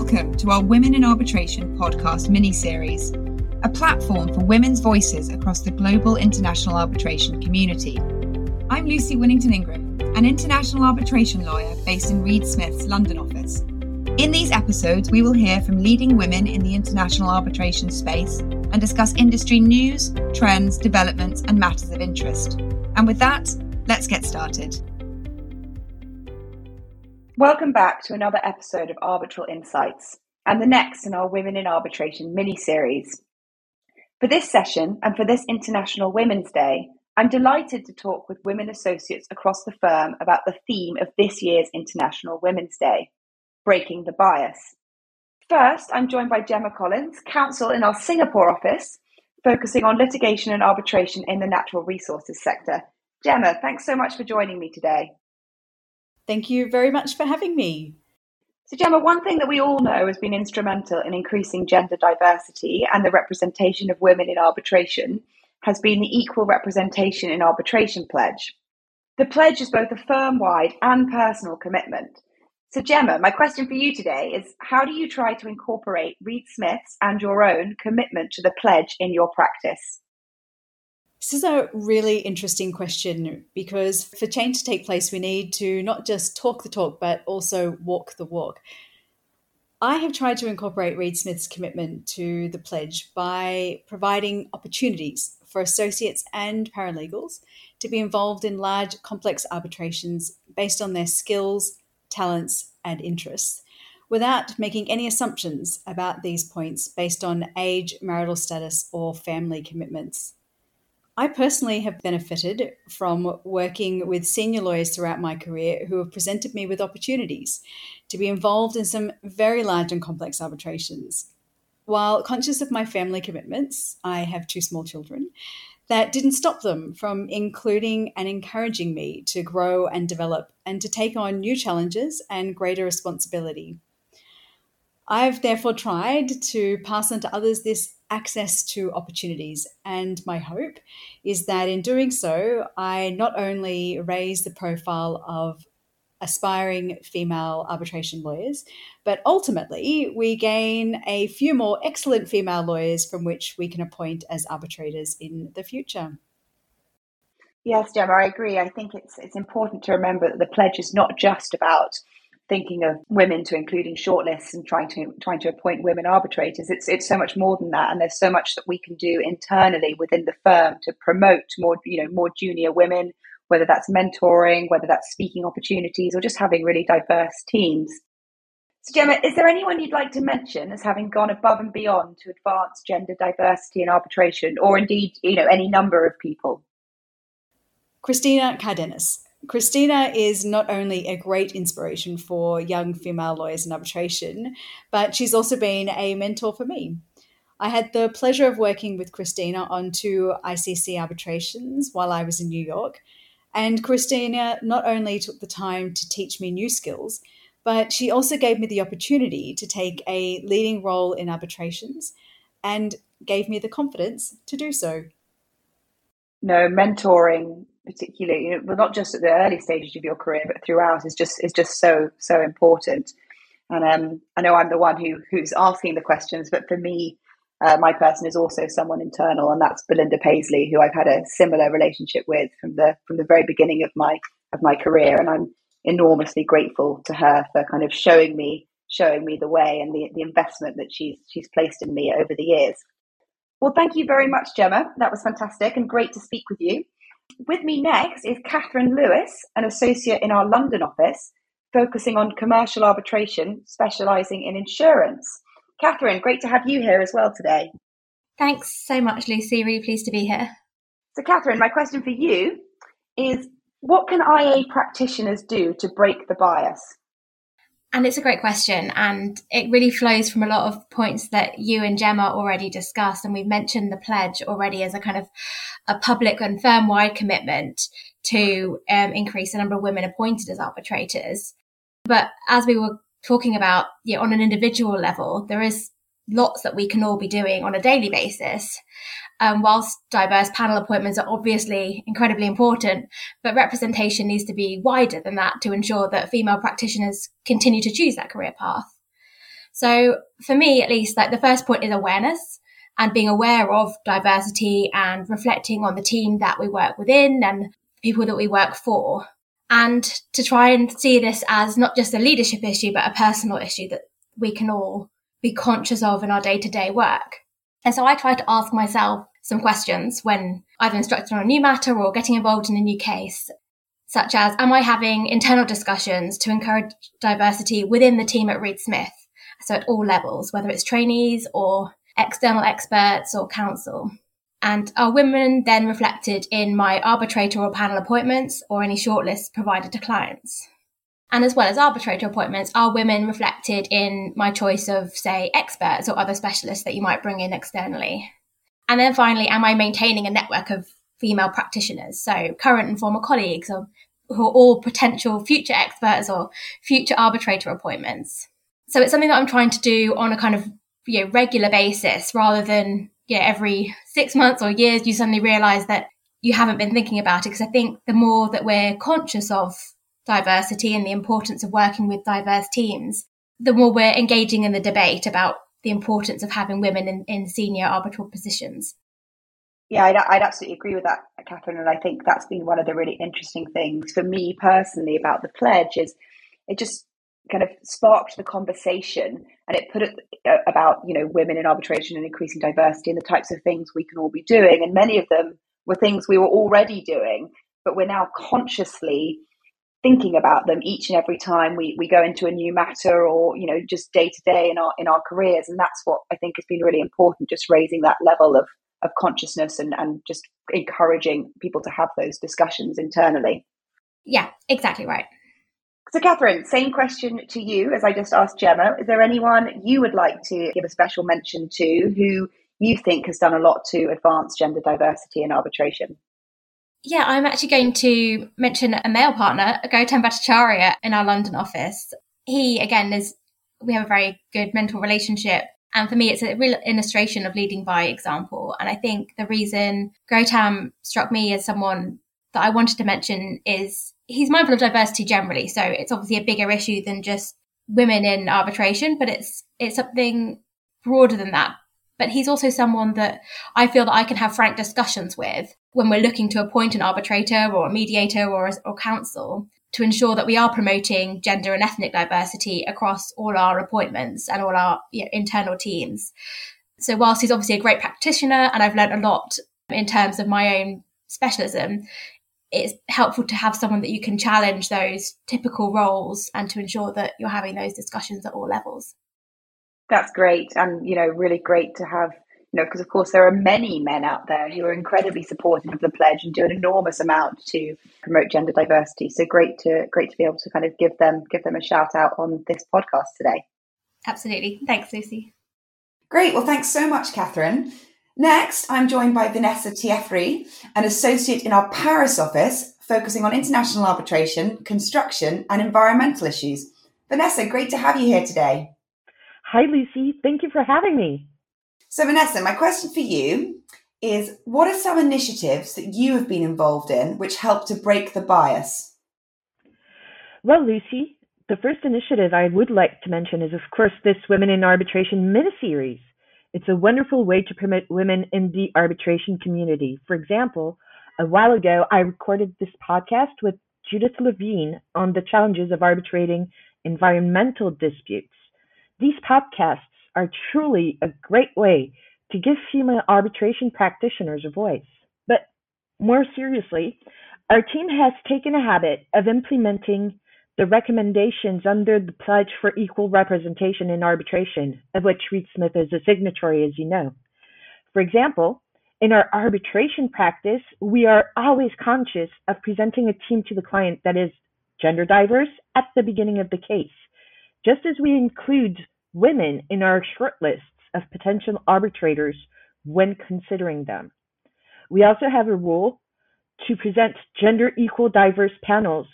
Welcome to our Women in Arbitration podcast mini series, a platform for women's voices across the global international arbitration community. I'm Lucy Winnington Ingram, an international arbitration lawyer based in Reed Smith's London office. In these episodes, we will hear from leading women in the international arbitration space and discuss industry news, trends, developments, and matters of interest. And with that, let's get started. Welcome back to another episode of Arbitral Insights and the next in our Women in Arbitration mini series. For this session and for this International Women's Day, I'm delighted to talk with women associates across the firm about the theme of this year's International Women's Day breaking the bias. First, I'm joined by Gemma Collins, counsel in our Singapore office, focusing on litigation and arbitration in the natural resources sector. Gemma, thanks so much for joining me today. Thank you very much for having me. So, Gemma, one thing that we all know has been instrumental in increasing gender diversity and the representation of women in arbitration has been the Equal Representation in Arbitration Pledge. The pledge is both a firm wide and personal commitment. So, Gemma, my question for you today is how do you try to incorporate Reed Smith's and your own commitment to the pledge in your practice? This is a really interesting question because for change to take place, we need to not just talk the talk, but also walk the walk. I have tried to incorporate Reed Smith's commitment to the pledge by providing opportunities for associates and paralegals to be involved in large, complex arbitrations based on their skills, talents, and interests without making any assumptions about these points based on age, marital status, or family commitments. I personally have benefited from working with senior lawyers throughout my career who have presented me with opportunities to be involved in some very large and complex arbitrations. While conscious of my family commitments, I have two small children, that didn't stop them from including and encouraging me to grow and develop and to take on new challenges and greater responsibility. I've therefore tried to pass on to others this access to opportunities. And my hope is that in doing so, I not only raise the profile of aspiring female arbitration lawyers, but ultimately we gain a few more excellent female lawyers from which we can appoint as arbitrators in the future. Yes, Gemma, I agree. I think it's it's important to remember that the pledge is not just about thinking of women to including shortlists and trying to trying to appoint women arbitrators. It's it's so much more than that, and there's so much that we can do internally within the firm to promote more you know more junior women, whether that's mentoring, whether that's speaking opportunities, or just having really diverse teams. So, Gemma, is there anyone you'd like to mention as having gone above and beyond to advance gender diversity in arbitration, or indeed, you know, any number of people? Christina Cardenas. Christina is not only a great inspiration for young female lawyers in arbitration, but she's also been a mentor for me. I had the pleasure of working with Christina on two ICC arbitrations while I was in New York. And Christina not only took the time to teach me new skills, but she also gave me the opportunity to take a leading role in arbitrations and gave me the confidence to do so. No, mentoring particularly, you know, well, not just at the early stages of your career, but throughout is just is just so so important. And um, I know I'm the one who who's asking the questions, but for me, uh, my person is also someone internal, and that's Belinda Paisley, who I've had a similar relationship with from the from the very beginning of my of my career, and I'm enormously grateful to her for kind of showing me showing me the way and the, the investment that she's she's placed in me over the years. Well, thank you very much, Gemma. That was fantastic and great to speak with you. With me next is Catherine Lewis, an associate in our London office, focusing on commercial arbitration, specialising in insurance. Catherine, great to have you here as well today. Thanks so much, Lucy. Really pleased to be here. So, Catherine, my question for you is what can IA practitioners do to break the bias? And it's a great question. And it really flows from a lot of points that you and Gemma already discussed. And we've mentioned the pledge already as a kind of a public and firm wide commitment to um, increase the number of women appointed as arbitrators. But as we were talking about, you know, on an individual level, there is lots that we can all be doing on a daily basis. Um, whilst diverse panel appointments are obviously incredibly important, but representation needs to be wider than that to ensure that female practitioners continue to choose that career path. So for me, at least, like the first point is awareness and being aware of diversity and reflecting on the team that we work within and people that we work for. And to try and see this as not just a leadership issue, but a personal issue that we can all be conscious of in our day to day work. And so I try to ask myself some questions when either instructing on a new matter or getting involved in a new case, such as Am I having internal discussions to encourage diversity within the team at Reed Smith? So at all levels, whether it's trainees or external experts or counsel. And are women then reflected in my arbitrator or panel appointments or any shortlists provided to clients? And as well as arbitrator appointments, are women reflected in my choice of, say, experts or other specialists that you might bring in externally? And then finally, am I maintaining a network of female practitioners? So current and former colleagues or who are all potential future experts or future arbitrator appointments. So it's something that I'm trying to do on a kind of you know, regular basis rather than you know, every six months or years you suddenly realize that you haven't been thinking about it. Because I think the more that we're conscious of diversity and the importance of working with diverse teams, the more we're engaging in the debate about the importance of having women in, in senior arbitral positions. Yeah, I'd, I'd, absolutely agree with that, Catherine. And I think that's been one of the really interesting things for me personally about the pledge is it just kind of sparked the conversation and it put it uh, about you know women in arbitration and increasing diversity and the types of things we can all be doing. And many of them were things we were already doing, but we're now consciously thinking about them each and every time we, we go into a new matter or you know just day to day in our in our careers. And that's what i think has been really important just raising that level of of consciousness and and just encouraging people to have those discussions internally. Yeah exactly right. So catherine same question to you as i just asked gemma. Is there anyone you would like to give a special mention to who you think has done a lot to advance gender diversity in arbitration yeah, I'm actually going to mention a male partner, Gautam Bhattacharya, in our London office. He, again, is, we have a very good mental relationship. And for me, it's a real illustration of leading by example. And I think the reason Gautam struck me as someone that I wanted to mention is he's mindful of diversity generally. So it's obviously a bigger issue than just women in arbitration, but it's, it's something broader than that but he's also someone that I feel that I can have frank discussions with when we're looking to appoint an arbitrator or a mediator or, or counsel to ensure that we are promoting gender and ethnic diversity across all our appointments and all our you know, internal teams. So whilst he's obviously a great practitioner and I've learned a lot in terms of my own specialism, it's helpful to have someone that you can challenge those typical roles and to ensure that you're having those discussions at all levels. That's great, and you know, really great to have. You know, because of course there are many men out there who are incredibly supportive of the pledge and do an enormous amount to promote gender diversity. So great to great to be able to kind of give them give them a shout out on this podcast today. Absolutely, thanks, Lucy. Great. Well, thanks so much, Catherine. Next, I'm joined by Vanessa Thieffry, an associate in our Paris office, focusing on international arbitration, construction, and environmental issues. Vanessa, great to have you here today. Hi, Lucy. Thank you for having me. So, Vanessa, my question for you is what are some initiatives that you have been involved in which help to break the bias? Well, Lucy, the first initiative I would like to mention is, of course, this Women in Arbitration mini-series. It's a wonderful way to promote women in the arbitration community. For example, a while ago, I recorded this podcast with Judith Levine on the challenges of arbitrating environmental disputes. These podcasts are truly a great way to give female arbitration practitioners a voice. But more seriously, our team has taken a habit of implementing the recommendations under the Pledge for Equal Representation in Arbitration, of which Reed Smith is a signatory, as you know. For example, in our arbitration practice, we are always conscious of presenting a team to the client that is gender diverse at the beginning of the case. Just as we include women in our shortlists of potential arbitrators when considering them. We also have a rule to present gender equal diverse panels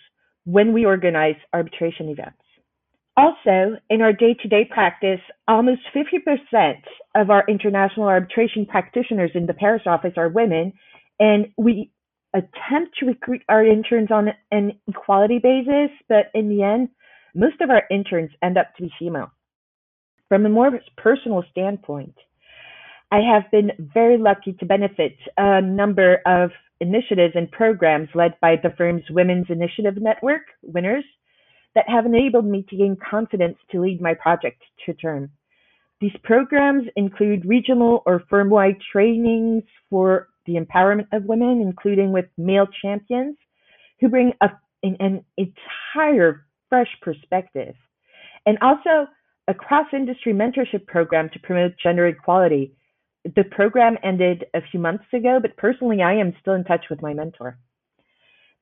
when we organize arbitration events. Also, in our day to day practice, almost 50% of our international arbitration practitioners in the Paris office are women, and we attempt to recruit our interns on an equality basis, but in the end, most of our interns end up to be female. From a more personal standpoint, I have been very lucky to benefit a number of initiatives and programs led by the firm's Women's Initiative Network, WINRS, that have enabled me to gain confidence to lead my project to term. These programs include regional or firm-wide trainings for the empowerment of women, including with male champions who bring a, an, an entire fresh perspective, and also a cross-industry mentorship program to promote gender equality the program ended a few months ago, but personally, I am still in touch with my mentor.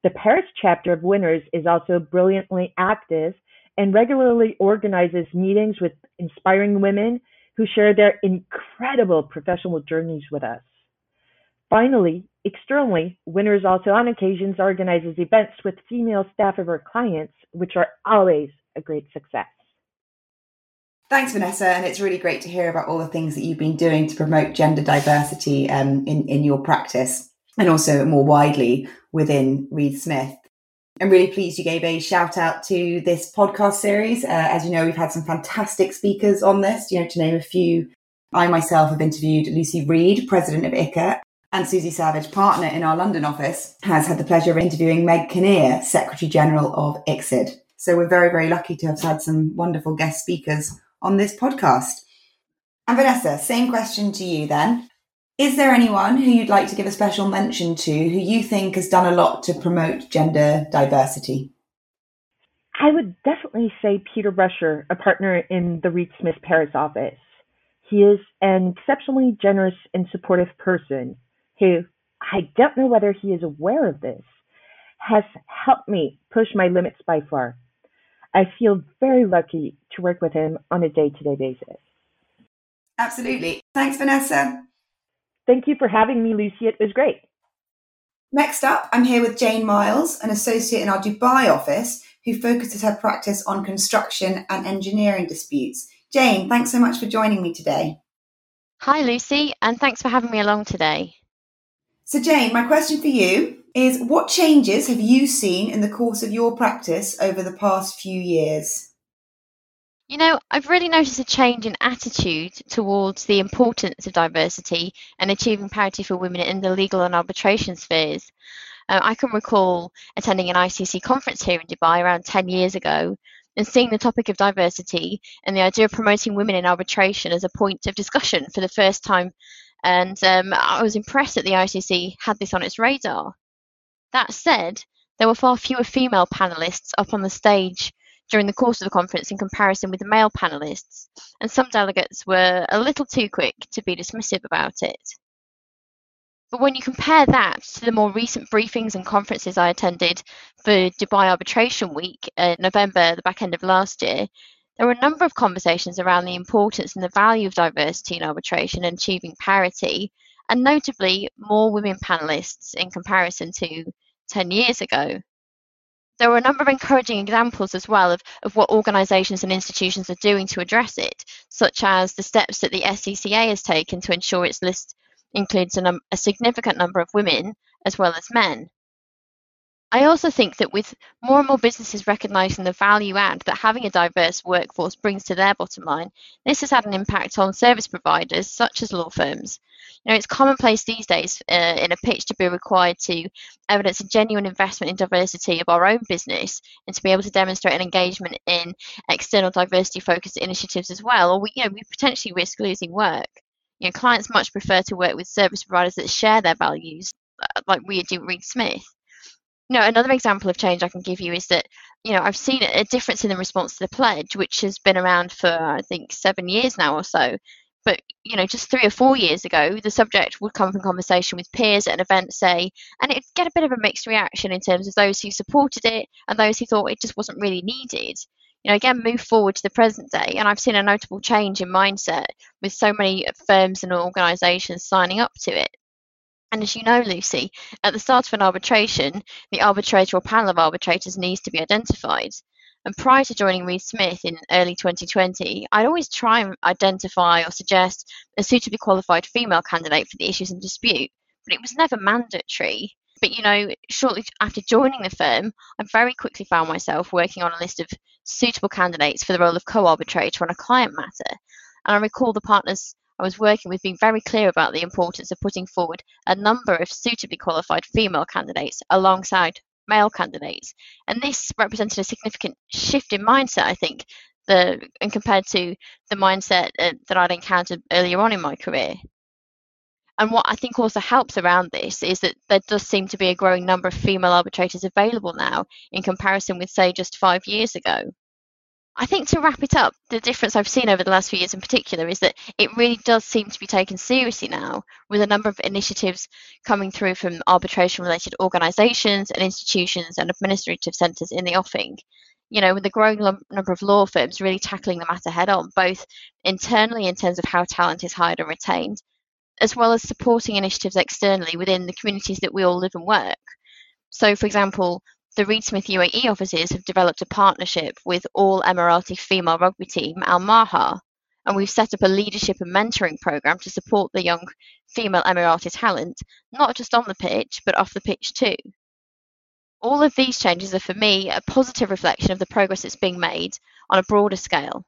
The Paris chapter of WINRS is also brilliantly active and regularly organizes meetings with inspiring women who share their incredible professional journeys with us. Finally, externally, WINRS also on occasions organizes events with female staff of our clients, which are always a great success. Thanks, Vanessa. And it's really great to hear about all the things that you've been doing to promote gender diversity um, in, in your practice and also more widely within Reed Smith. I'm really pleased you gave a shout out to this podcast series. Uh, as you know, we've had some fantastic speakers on this. You know, to name a few, I myself have interviewed Lucy Reed, president of ICCA, and Susie Savage, partner in our London office, has had the pleasure of interviewing Meg Kinnear, Secretary General of ICSID. So we're very, very lucky to have had some wonderful guest speakers on this podcast. And Vanessa, same question to you then. Is there anyone who you'd like to give a special mention to who you think has done a lot to promote gender diversity? I would definitely say Peter Rosher, a partner in the Reed Smith Paris office. He is an exceptionally generous and supportive person who, I don't know whether he is aware of this, has helped me push my limits by far. I feel very lucky to work with him on a day to day basis. Absolutely. Thanks, Vanessa. Thank you for having me, Lucy. It was great. Next up, I'm here with Jane Miles, an associate in our Dubai office who focuses her practice on construction and engineering disputes. Jane, thanks so much for joining me today. Hi, Lucy, and thanks for having me along today. So, Jane, my question for you is what changes have you seen in the course of your practice over the past few years? You know, I've really noticed a change in attitude towards the importance of diversity and achieving parity for women in the legal and arbitration spheres. Uh, I can recall attending an ICC conference here in Dubai around 10 years ago and seeing the topic of diversity and the idea of promoting women in arbitration as a point of discussion for the first time. And um, I was impressed that the ICC had this on its radar. That said, there were far fewer female panelists up on the stage during the course of the conference in comparison with the male panelists, and some delegates were a little too quick to be dismissive about it. But when you compare that to the more recent briefings and conferences I attended for Dubai Arbitration Week in November, the back end of last year, there were a number of conversations around the importance and the value of diversity in arbitration and achieving parity, and notably more women panelists in comparison to 10 years ago there were a number of encouraging examples as well of, of what organisations and institutions are doing to address it, such as the steps that the SCCA has taken to ensure its list includes a, num- a significant number of women as well as men. I also think that with more and more businesses recognizing the value add that having a diverse workforce brings to their bottom line, this has had an impact on service providers such as law firms. You know, it's commonplace these days uh, in a pitch to be required to evidence a genuine investment in diversity of our own business and to be able to demonstrate an engagement in external diversity focused initiatives as well, or we, you know, we potentially risk losing work. You know, clients much prefer to work with service providers that share their values, uh, like we do at Reed Smith. Know, another example of change I can give you is that, you know, I've seen a difference in the response to the pledge, which has been around for, I think, seven years now or so. But, you know, just three or four years ago, the subject would come from conversation with peers at an event, say, and it'd get a bit of a mixed reaction in terms of those who supported it and those who thought it just wasn't really needed. you know, again, move forward to the present day. And I've seen a notable change in mindset with so many firms and organisations signing up to it. And as you know, Lucy, at the start of an arbitration, the arbitrator or panel of arbitrators needs to be identified. And prior to joining Reed Smith in early 2020, I'd always try and identify or suggest a suitably qualified female candidate for the issues in dispute, but it was never mandatory. But you know, shortly after joining the firm, I very quickly found myself working on a list of suitable candidates for the role of co arbitrator on a client matter. And I recall the partners I was working with being very clear about the importance of putting forward a number of suitably qualified female candidates alongside male candidates. And this represented a significant shift in mindset, I think, the, and compared to the mindset uh, that I'd encountered earlier on in my career. And what I think also helps around this is that there does seem to be a growing number of female arbitrators available now in comparison with, say, just five years ago. I think to wrap it up, the difference I've seen over the last few years in particular is that it really does seem to be taken seriously now, with a number of initiatives coming through from arbitration related organisations and institutions and administrative centres in the offing. You know, with the growing number of law firms really tackling the matter head on, both internally in terms of how talent is hired and retained, as well as supporting initiatives externally within the communities that we all live and work. So, for example, the Reed Smith UAE offices have developed a partnership with all Emirati female rugby team Al Maha, and we've set up a leadership and mentoring program to support the young female Emirati talent, not just on the pitch, but off the pitch too. All of these changes are for me a positive reflection of the progress that's being made on a broader scale.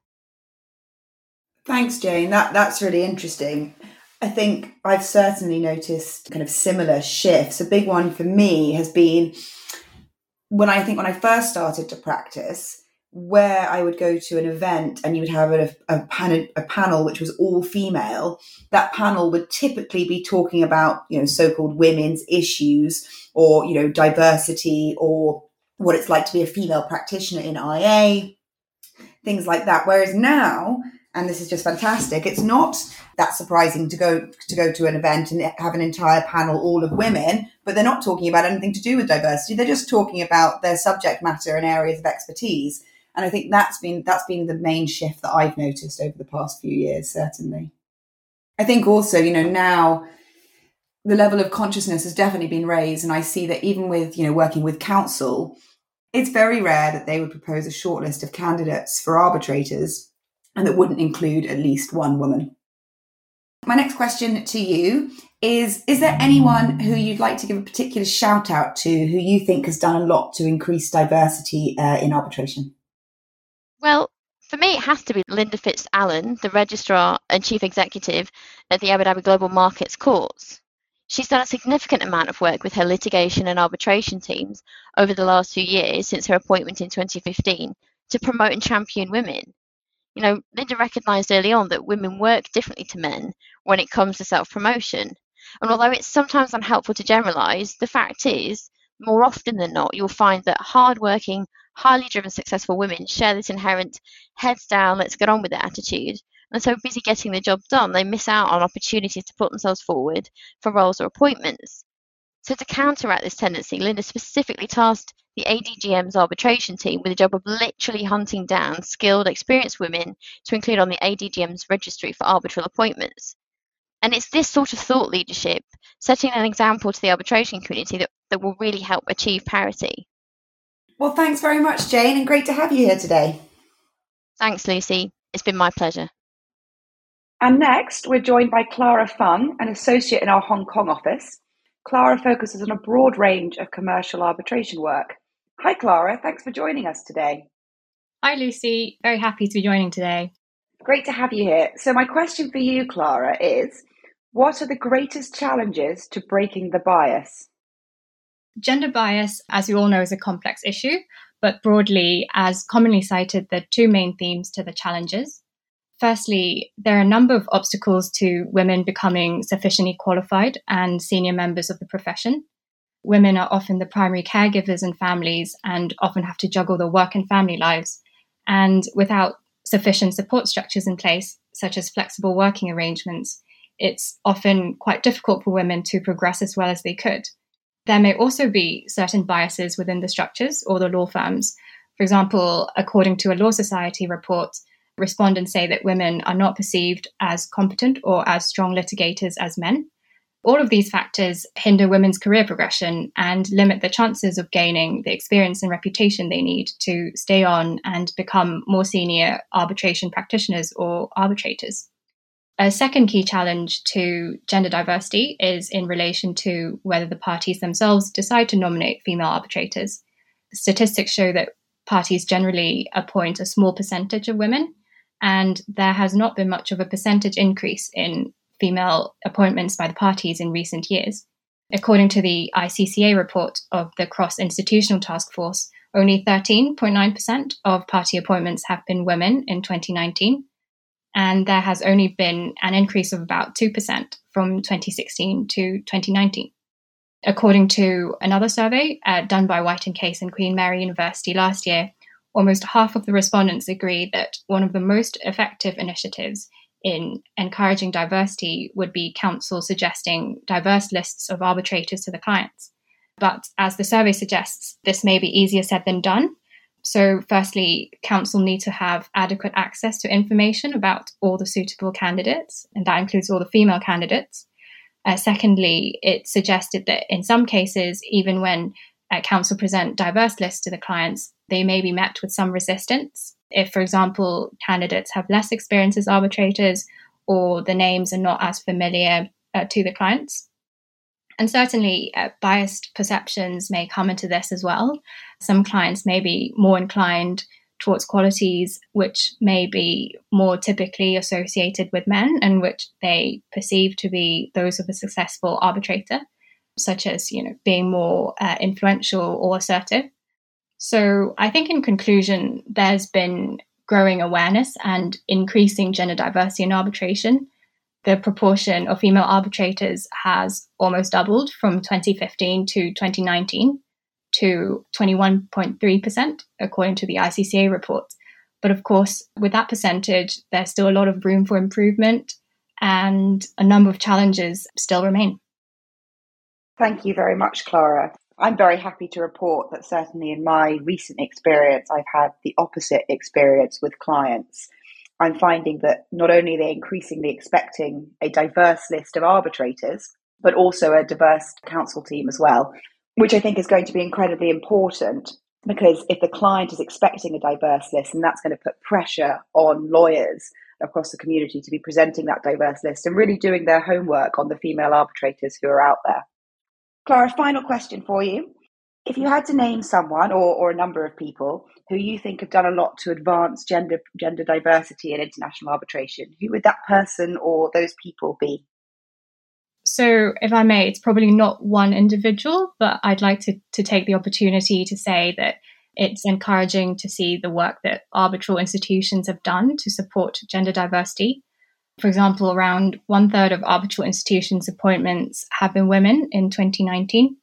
Thanks, Jane. That that's really interesting. I think I've certainly noticed kind of similar shifts. A big one for me has been when I think when I first started to practice, where I would go to an event and you would have a, a, panel, a panel which was all female, that panel would typically be talking about, you know, so-called women's issues or, you know, diversity or what it's like to be a female practitioner in IA, things like that. Whereas now, and this is just fantastic, it's not that surprising to go to go to an event and have an entire panel all of women, but they're not talking about anything to do with diversity. They're just talking about their subject matter and areas of expertise. And I think that's been that's been the main shift that I've noticed over the past few years, certainly. I think also, you know, now the level of consciousness has definitely been raised, and I see that even with you know working with counsel, it's very rare that they would propose a shortlist of candidates for arbitrators and that wouldn't include at least one woman. My next question to you is Is there anyone who you'd like to give a particular shout out to who you think has done a lot to increase diversity uh, in arbitration? Well, for me, it has to be Linda Fitz-Alan, the Registrar and Chief Executive at the Abu Dhabi Global Markets Courts. She's done a significant amount of work with her litigation and arbitration teams over the last few years since her appointment in 2015 to promote and champion women. You know, Linda recognised early on that women work differently to men when it comes to self promotion. And although it's sometimes unhelpful to generalise, the fact is, more often than not, you'll find that hard-working, highly driven, successful women share this inherent heads down, let's get on with it attitude. And so busy getting the job done, they miss out on opportunities to put themselves forward for roles or appointments. So to counteract this tendency, Linda specifically tasked the ADGM's arbitration team with the job of literally hunting down skilled, experienced women to include on the ADGM's registry for arbitral appointments. And it's this sort of thought leadership, setting an example to the arbitration community, that, that will really help achieve parity. Well, thanks very much, Jane, and great to have you here today. Thanks, Lucy. It's been my pleasure. And next, we're joined by Clara Fung, an associate in our Hong Kong office. Clara focuses on a broad range of commercial arbitration work. Hi, Clara. Thanks for joining us today. Hi, Lucy. Very happy to be joining today. Great to have you here. So, my question for you, Clara, is what are the greatest challenges to breaking the bias? Gender bias, as we all know, is a complex issue, but broadly, as commonly cited, there are two main themes to the challenges. Firstly, there are a number of obstacles to women becoming sufficiently qualified and senior members of the profession women are often the primary caregivers in families and often have to juggle their work and family lives. And without sufficient support structures in place, such as flexible working arrangements, it's often quite difficult for women to progress as well as they could. There may also be certain biases within the structures or the law firms, For example, according to a Law Society report, respondents say that women are not perceived as competent or as strong litigators as men. All of these factors hinder women's career progression and limit the chances of gaining the experience and reputation they need to stay on and become more senior arbitration practitioners or arbitrators. A second key challenge to gender diversity is in relation to whether the parties themselves decide to nominate female arbitrators. Statistics show that parties generally appoint a small percentage of women, and there has not been much of a percentage increase in female appointments by the parties in recent years. According to the ICCA report of the Cross Institutional Task Force, only 13.9% of party appointments have been women in 2019, and there has only been an increase of about 2% from 2016 to 2019. According to another survey uh, done by White and Case and Queen Mary University last year, almost half of the respondents agree that one of the most effective initiatives in encouraging diversity would be counsel suggesting diverse lists of arbitrators to the clients. But as the survey suggests, this may be easier said than done. So, firstly, counsel need to have adequate access to information about all the suitable candidates, and that includes all the female candidates. Uh, secondly, it suggested that in some cases, even when uh, counsel present diverse lists to the clients, they may be met with some resistance if, for example, candidates have less experience as arbitrators or the names are not as familiar uh, to the clients. And certainly, uh, biased perceptions may come into this as well. Some clients may be more inclined towards qualities which may be more typically associated with men and which they perceive to be those of a successful arbitrator, such as you know being more uh, influential or assertive. So I think in conclusion, there's been growing awareness and increasing gender diversity in arbitration. The proportion of female arbitrators has almost doubled from 2015 to 2019 to 21.3%, according to the ICCA report. But of course, with that percentage, there's still a lot of room for improvement and a number of challenges still remain. Thank you very much, Clara. I'm very happy to report that certainly in my recent experience, I've had the opposite experience with clients. I'm finding that not only are they increasingly expecting a diverse list of arbitrators, but also a diverse counsel team as well, which I think is going to be incredibly important because if the client is expecting a diverse list, and that's going to put pressure on lawyers across the community to be presenting that diverse list and really doing their homework on the female arbitrators who are out there. Clara, final question for you. If you had to name someone or, or a number of people who you think have done a lot to advance gender gender diversity in international arbitration, who would that person or those people be? So, if I may, it's probably not one individual, but I'd like to, to take the opportunity to say that it's encouraging to see the work that arbitral institutions have done to support gender diversity. For example, around one third of arbitral institutions' appointments have been women in 2019.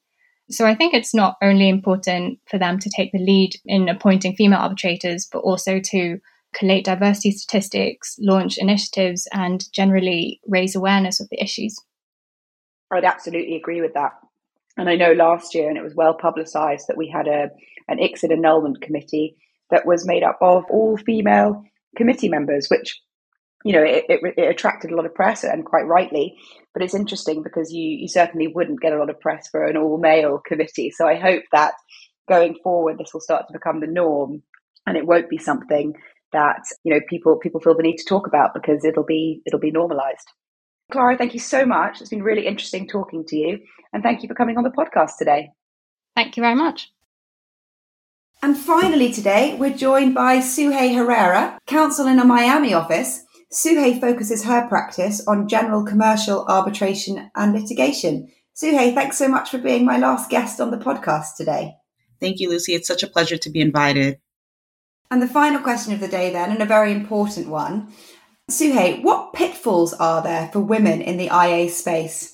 So I think it's not only important for them to take the lead in appointing female arbitrators, but also to collate diversity statistics, launch initiatives, and generally raise awareness of the issues. I'd absolutely agree with that. And I know last year, and it was well publicised, that we had a an ICSID annulment committee that was made up of all female committee members, which you know, it, it, it, attracted a lot of press and quite rightly. But it's interesting because you, you certainly wouldn't get a lot of press for an all male committee. So I hope that going forward, this will start to become the norm and it won't be something that, you know, people, people feel the need to talk about because it'll be, it'll be normalized. Clara, thank you so much. It's been really interesting talking to you. And thank you for coming on the podcast today. Thank you very much. And finally, today, we're joined by Suhey Herrera, counsel in a Miami office Suhey focuses her practice on general commercial arbitration and litigation. Suhey, thanks so much for being my last guest on the podcast today. Thank you, Lucy. It's such a pleasure to be invited. And the final question of the day, then, and a very important one. Suhey, what pitfalls are there for women in the IA space?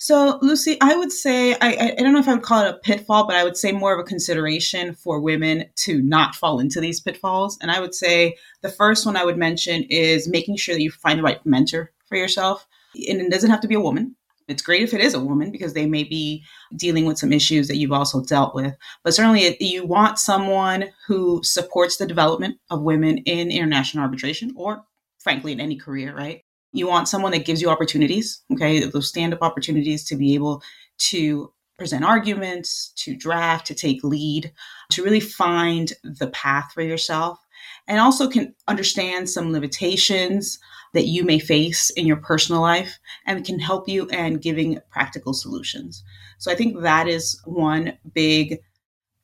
So, Lucy, I would say, I, I don't know if I would call it a pitfall, but I would say more of a consideration for women to not fall into these pitfalls. And I would say the first one I would mention is making sure that you find the right mentor for yourself. And it doesn't have to be a woman. It's great if it is a woman because they may be dealing with some issues that you've also dealt with. But certainly, you want someone who supports the development of women in international arbitration or, frankly, in any career, right? You want someone that gives you opportunities, okay, those stand up opportunities to be able to present arguments, to draft, to take lead, to really find the path for yourself, and also can understand some limitations that you may face in your personal life and can help you in giving practical solutions. So I think that is one big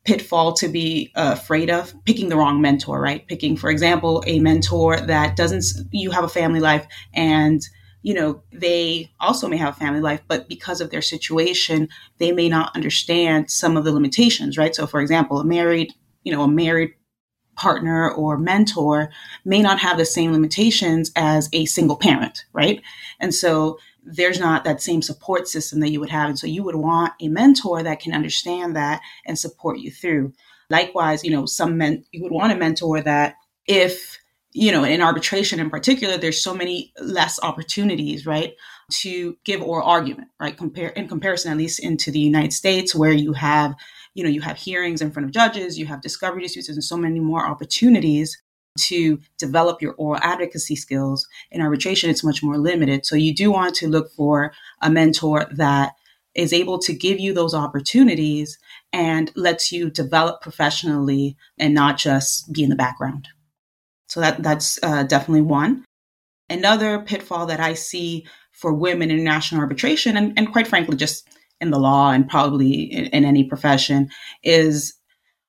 pitfall to be uh, afraid of picking the wrong mentor, right? Picking, for example, a mentor that doesn't, you have a family life and you know, they also may have a family life, but because of their situation, they may not understand some of the limitations, right? So, for example, a married, you know, a married partner or mentor may not have the same limitations as a single parent, right? And so there's not that same support system that you would have. And so you would want a mentor that can understand that and support you through. Likewise, you know, some men, you would want a mentor that if, you know, in arbitration in particular, there's so many less opportunities, right? To give oral argument, right? Compare in comparison, at least into the United States, where you have you know, you have hearings in front of judges, you have discovery disputes, and so many more opportunities to develop your oral advocacy skills. In arbitration, it's much more limited. So you do want to look for a mentor that is able to give you those opportunities and lets you develop professionally and not just be in the background. So that that's uh, definitely one. Another pitfall that I see for women in national arbitration, and, and quite frankly, just in the law and probably in, in any profession is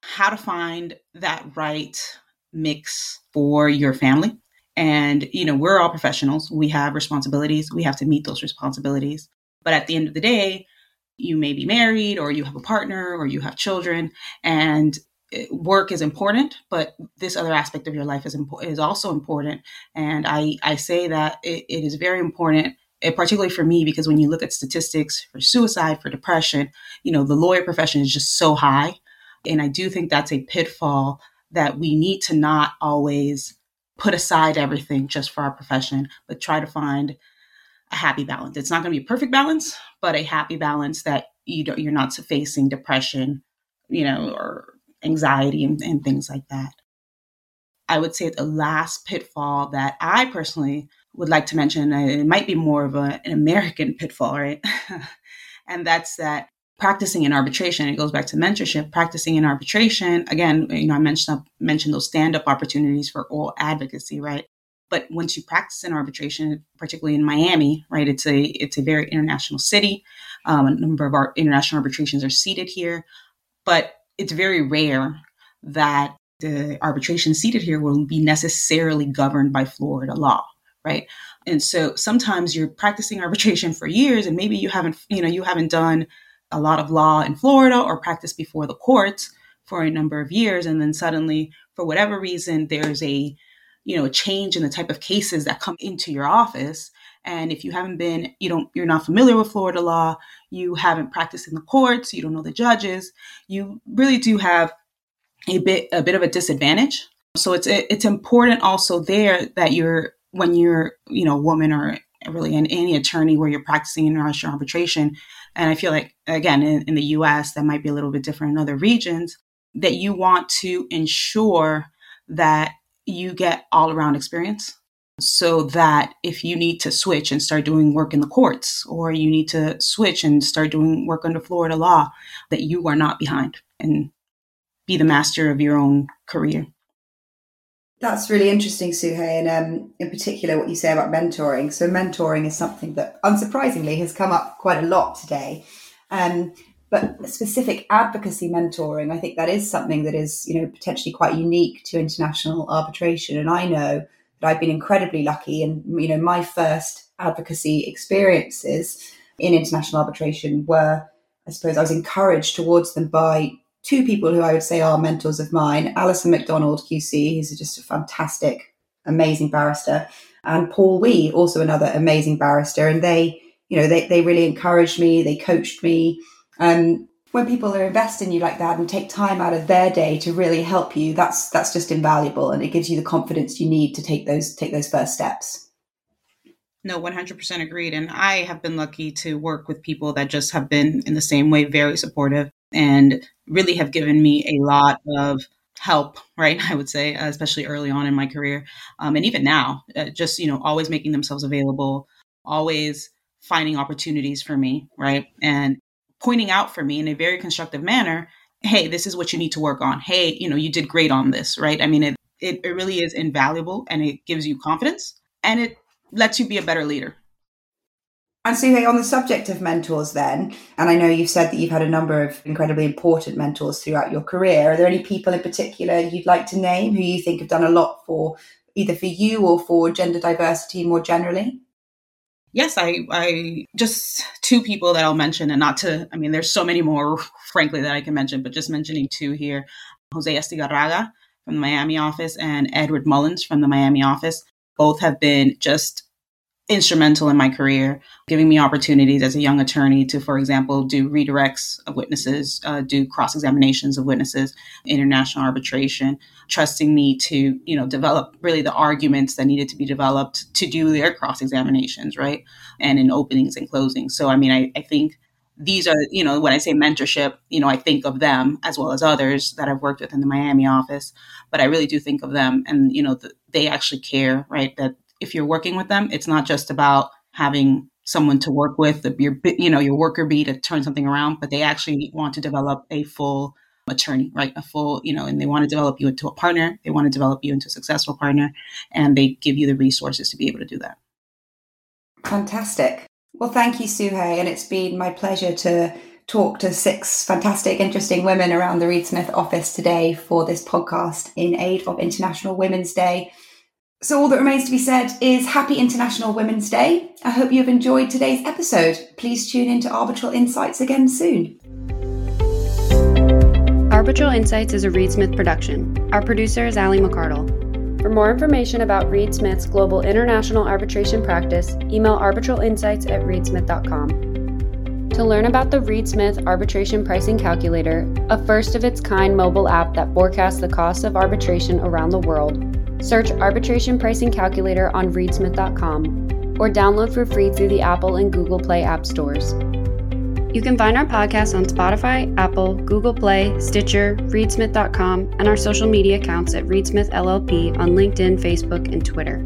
how to find that right mix for your family. And, you know, we're all professionals. We have responsibilities. We have to meet those responsibilities. But at the end of the day, you may be married or you have a partner or you have children and eh, work is important, but this other aspect of your life is impo- is also important. And I, I say that it, it is very important and particularly for me because when you look at statistics for suicide for depression you know the lawyer profession is just so high and i do think that's a pitfall that we need to not always put aside everything just for our profession but try to find a happy balance it's not going to be a perfect balance but a happy balance that you don't you're not facing depression you know or anxiety and, and things like that i would say the last pitfall that i personally would like to mention, it might be more of a, an American pitfall, right? and that's that practicing in arbitration. It goes back to mentorship. Practicing in arbitration, again, you know, I mentioned mentioned those stand up opportunities for oral advocacy, right? But once you practice in arbitration, particularly in Miami, right, it's a it's a very international city. Um, a number of our international arbitrations are seated here, but it's very rare that the arbitration seated here will be necessarily governed by Florida law right? And so sometimes you're practicing arbitration for years and maybe you haven't, you know, you haven't done a lot of law in Florida or practiced before the courts for a number of years and then suddenly for whatever reason there's a you know change in the type of cases that come into your office. And if you haven't been you don't you're not familiar with Florida law you haven't practiced in the courts you don't know the judges you really do have a bit a bit of a disadvantage. So it's it's important also there that you're when you're, you know, a woman or really in any attorney where you're practicing international arbitration, and I feel like, again, in, in the US, that might be a little bit different in other regions, that you want to ensure that you get all around experience so that if you need to switch and start doing work in the courts or you need to switch and start doing work under Florida law, that you are not behind and be the master of your own career. That's really interesting, Suhey, and um, in particular what you say about mentoring. So, mentoring is something that, unsurprisingly, has come up quite a lot today. Um, but specific advocacy mentoring, I think that is something that is, you know, potentially quite unique to international arbitration. And I know that I've been incredibly lucky, and you know, my first advocacy experiences in international arbitration were, I suppose, I was encouraged towards them by two people who I would say are mentors of mine Alison Macdonald, QC, who's just a fantastic, amazing barrister, and Paul Wee, also another amazing barrister. And they, you know, they, they really encouraged me, they coached me. Um, when people are investing in you like that and take time out of their day to really help you, that's that's just invaluable, and it gives you the confidence you need to take those take those first steps. No, 100% agreed. And I have been lucky to work with people that just have been in the same way, very supportive and really have given me a lot of help, right? I would say, especially early on in my career. Um, and even now, uh, just, you know, always making themselves available, always finding opportunities for me, right? And pointing out for me in a very constructive manner, hey, this is what you need to work on. Hey, you know, you did great on this, right? I mean, it, it, it really is invaluable and it gives you confidence and it lets you be a better leader. And so, on the subject of mentors, then, and I know you've said that you've had a number of incredibly important mentors throughout your career. Are there any people in particular you'd like to name who you think have done a lot for either for you or for gender diversity more generally? Yes, I, I just two people that I'll mention, and not to, I mean, there's so many more, frankly, that I can mention, but just mentioning two here Jose Astigarraga from the Miami office and Edward Mullins from the Miami office. Both have been just instrumental in my career, giving me opportunities as a young attorney to, for example, do redirects of witnesses, uh, do cross examinations of witnesses, international arbitration, trusting me to, you know, develop really the arguments that needed to be developed to do their cross examinations, right? And in openings and closings. So, I mean, I, I think these are, you know, when I say mentorship, you know, I think of them as well as others that I've worked with in the Miami office, but I really do think of them and, you know, the, they actually care, right? That if you're working with them, it's not just about having someone to work with, your you know your worker bee to turn something around, but they actually want to develop a full attorney, right? A full, you know, and they want to develop you into a partner. They want to develop you into a successful partner, and they give you the resources to be able to do that. Fantastic. Well, thank you, Suhey, and it's been my pleasure to talk to six fantastic, interesting women around the Reed Smith office today for this podcast in aid of International Women's Day. So, all that remains to be said is Happy International Women's Day. I hope you have enjoyed today's episode. Please tune in to Arbitral Insights again soon. Arbitral Insights is a Reed Smith production. Our producer is Ali McCardle. For more information about Reed Smith's global international arbitration practice, email arbitralinsights at reedsmith.com. To learn about the Reed Smith Arbitration Pricing Calculator, a first of its kind mobile app that forecasts the cost of arbitration around the world, Search Arbitration Pricing Calculator on reedsmith.com or download for free through the Apple and Google Play app stores. You can find our podcast on Spotify, Apple, Google Play, Stitcher, reedsmith.com, and our social media accounts at Reedsmith LLP on LinkedIn, Facebook, and Twitter.